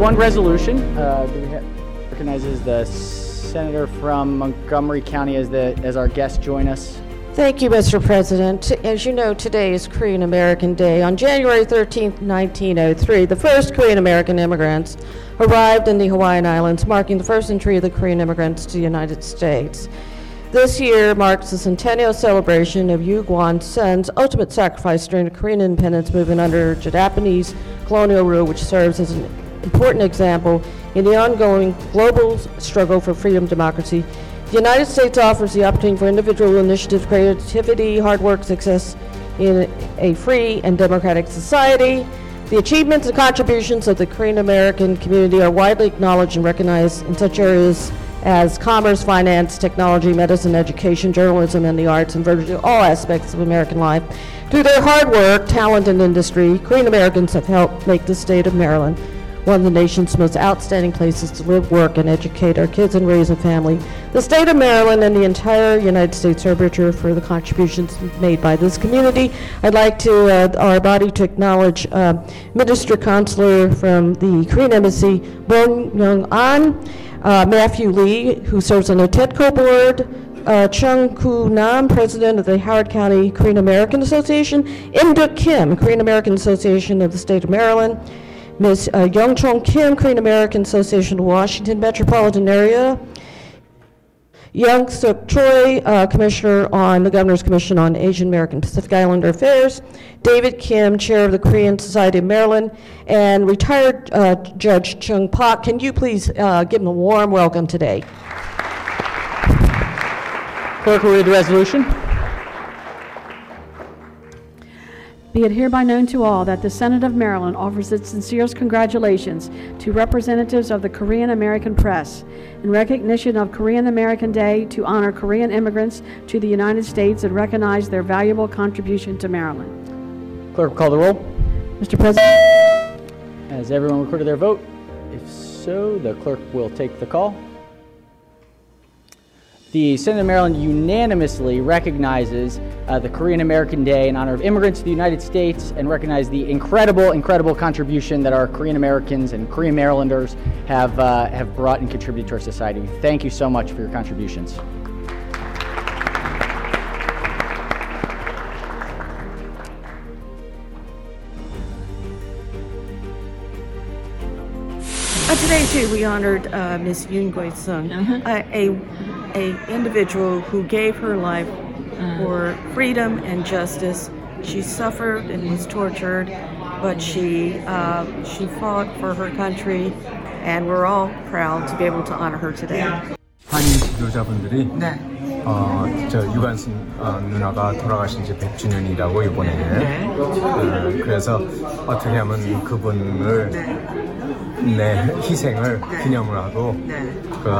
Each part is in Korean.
one resolution. Uh, do we ha- recognizes the senator from Montgomery County as the as our guest join us. Thank you, Mr. President. As you know, today is Korean American Day. On January 13, 1903, the first Korean American immigrants arrived in the Hawaiian Islands, marking the first entry of the Korean immigrants to the United States. This year marks the centennial celebration of Yu Guan Sen's ultimate sacrifice during the Korean independence movement under Japanese colonial rule, which serves as an important example in the ongoing global struggle for freedom democracy. The United States offers the opportunity for individual initiative, creativity, hard work, success in a free and democratic society. The achievements and contributions of the Korean American community are widely acknowledged and recognized in such areas as commerce, finance, technology, medicine, education, journalism, and the arts, and virtually all aspects of American life. Through their hard work, talent, and industry, Korean Americans have helped make the state of Maryland one of the nation's most outstanding places to live, work, and educate our kids and raise a family. The state of Maryland and the entire United States are richer for the contributions made by this community. I'd like to, uh, our body to acknowledge uh, Minister Consular from the Korean Embassy, Bong Young An, uh, Matthew Lee, who serves on the TEDCO board, uh, Chung Koo Nam, president of the Howard County Korean American Association, Im Duk Kim, Korean American Association of the State of Maryland, Ms. uh, Young Chong Kim, Korean American Association Washington Metropolitan Area, Young Suk Choi, uh, Commissioner on the Governor's Commission on Asian American Pacific Islander Affairs, David Kim, Chair of the Korean Society of Maryland, and retired uh, Judge Chung Pak. Can you please uh, give them a warm welcome today? Clerk will read the resolution. Be it hereby known to all that the Senate of Maryland offers its sincerest congratulations to representatives of the Korean American press in recognition of Korean American Day to honor Korean immigrants to the United States and recognize their valuable contribution to Maryland. Clerk call the roll. Mr. President, Has everyone recorded their vote? If so, the clerk will take the call. The Senate of Maryland unanimously recognizes uh, the Korean American Day in honor of immigrants to the United States and recognize the incredible, incredible contribution that our Korean Americans and Korean Marylanders have, uh, have brought and contributed to our society. Thank you so much for your contributions. Uh, today too, we honored uh, Miss Yoon Goi Sung, a, a a individual who gave her life for freedom and justice. She suffered and was tortured, but she uh, she fought for her country, and we're all proud to be able to honor her today. 한인 지도자분들이 네. 어, 저 유관순 어, 누나가 돌아가신 지 100주년이라고 이번에 네. 어, 그래서 어떻게 하면 그분을 내 희생을 기념을 하고 네. 그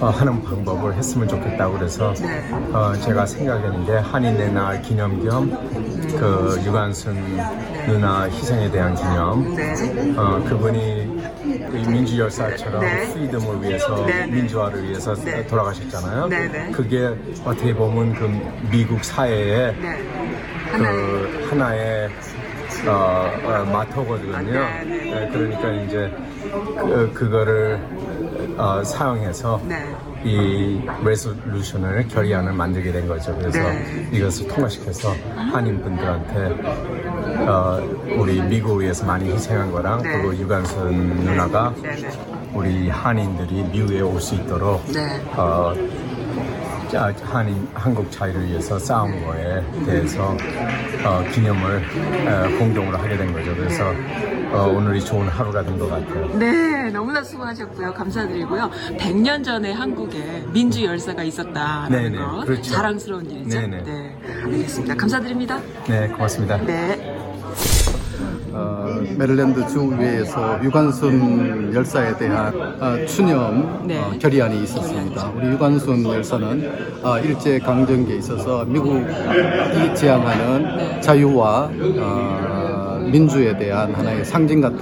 어, 하는 방법을 했으면 좋겠다고 그래서 네. 어, 제가 생각하는 게 한인의 날 기념 겸 그 유관순 누나 희생에 대한 기념 네. 어, 그분이 그 우리 민주 열사처럼 네. 프리덤을 위해서 네, 네. 민주화를 위해서 네. 돌아가셨잖아요. 네, 네. 그게 어떻게 보면 그 미국 사회의 네. 그 하나의 어, 어, 마터거든요. 아, 네, 그러니까 이제 그, 그거를 어, 사용해서 네. 이 레솔루션을 결의안을 만들게 된 거죠. 그래서 네. 이것을 통과시켜서 한인 분들한테 어, 우리 미국을 위해서 많이 희생한 거랑 네. 그리고 유관순 누나가. 우리 한인들이 미국에 올 수 있도록 네. 어, 자, 한인 한국 자유를 위해서 싸운 거에 대해서 어, 기념을 어, 공동으로 하게 된 거죠. 그래서 어, 오늘이 좋은 하루가 된 것 같아요. 네, 너무나 수고하셨고요. 감사드리고요. 100년 전에 한국에 민주 열사가 있었다라는 네네, 거 그렇죠. 자랑스러운 일이죠. 네네. 네, 알겠습니다. 감사드립니다. 네, 고맙습니다. 네. 어, 메릴랜드 주의회에서 유관순 열사에 대한 어, 추념 네. 어, 결의안이 있었습니다. 우리 유관순 열사는 어, 일제 강점기에 있어서 미국이 지향하는 자유와 어, 민주에 대한 하나의 상징 같은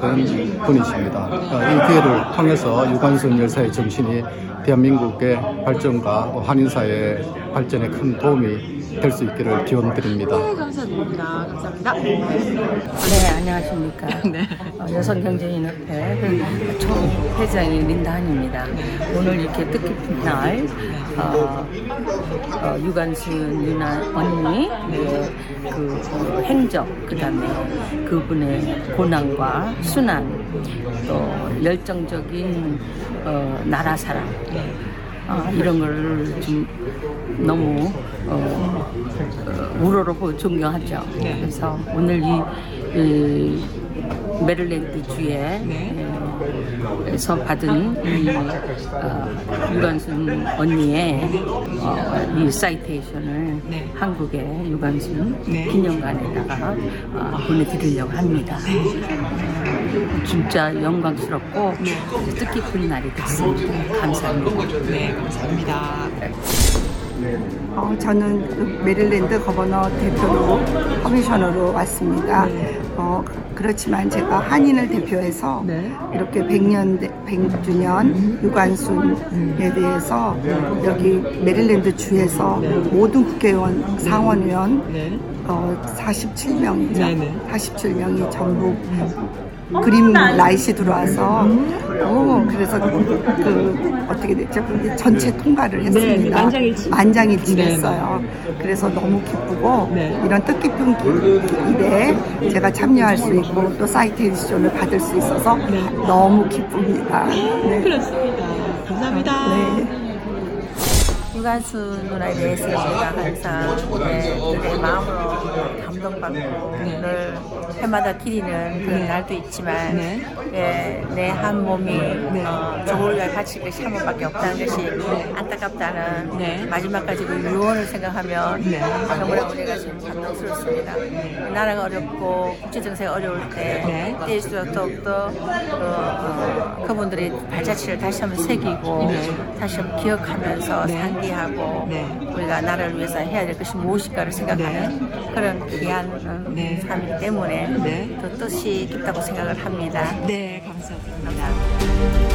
분이십니다. 어, 이 기회를 통해서 유관순 열사의 정신이 대한민국의 발전과 또 한인사회 발전에 큰 도움이 될 수 있기를 기원드립니다. 네, 감사드립니다. 감사합니다. 네, 안녕하십니까. 네. 어, 여성경제인협회 총회장인 린다한입니다. 오늘 이렇게 뜻깊은 날, 어, 어, 유관순 누나 언니, 네, 그, 그 행적, 그 다음에 그분의 고난과 순환, 또 열정적인 어, 나라 사랑, 어, 이런 거를 좀 너무 어, 어, 우러러보고 존경하죠. 그래서 오늘 이, 이 메릴랜드 주에 에서 받은 이 어, 유관순 언니의 어, 이 citation을 한국의 유관순 기념관에다가 어, 보내드리려고 합니다. 어, 진짜 영광스럽고 아주 뜻깊은 날이 됐습니다. 감사합니다. 네, 감사합니다. 어, 저는 그 메릴랜드 governor 대표로 commissioner로 왔습니다. 어, 그렇지만 제가 한인을 대표해서 이렇게 100년, 100주년 유관순에 대해서 여기 메릴랜드 주에서 모든 국회의원, 상원의원 어, 47명이죠. 47명이 전부 green light이 들어와서 오, 그래서 그 어떻게 됐죠? 근데 전체 통과를 했습니다. 만장일치됐어요. 그래서 너무 기쁘고 이런 뜻깊은 일에 제가 참여할 수 있고 또 사이테이션을 받을 수 있어서 너무 기쁩니다. 네. 그렇습니다. 감사합니다. 네. 유관순 누나에 대해서 제가 항상 네, 내 마음으로 감동받고 늘 해마다 기리는 그런 날도 있지만 예, 내한 몸이 어, 조울과 같이 한 번밖에 없다는 것이 안타깝다는 마지막까지 그 유언을 생각하면 정말 우리가 지금 감동스럽습니다. 나라가 어렵고 국제 정세가 어려울 때 때일수록 더욱더 어, 어, 그분들이 발자취를 다시 한번 새기고 다시 한번 기억하면서 상기 하고 우리가 나라를 위해서 해야 될 것이 무엇일까를 생각하는 그런 귀한 어, 삶이기 때문에 더 뜻이 깊다고 생각을 합니다. 네, 감사드립니다. 감사합니다.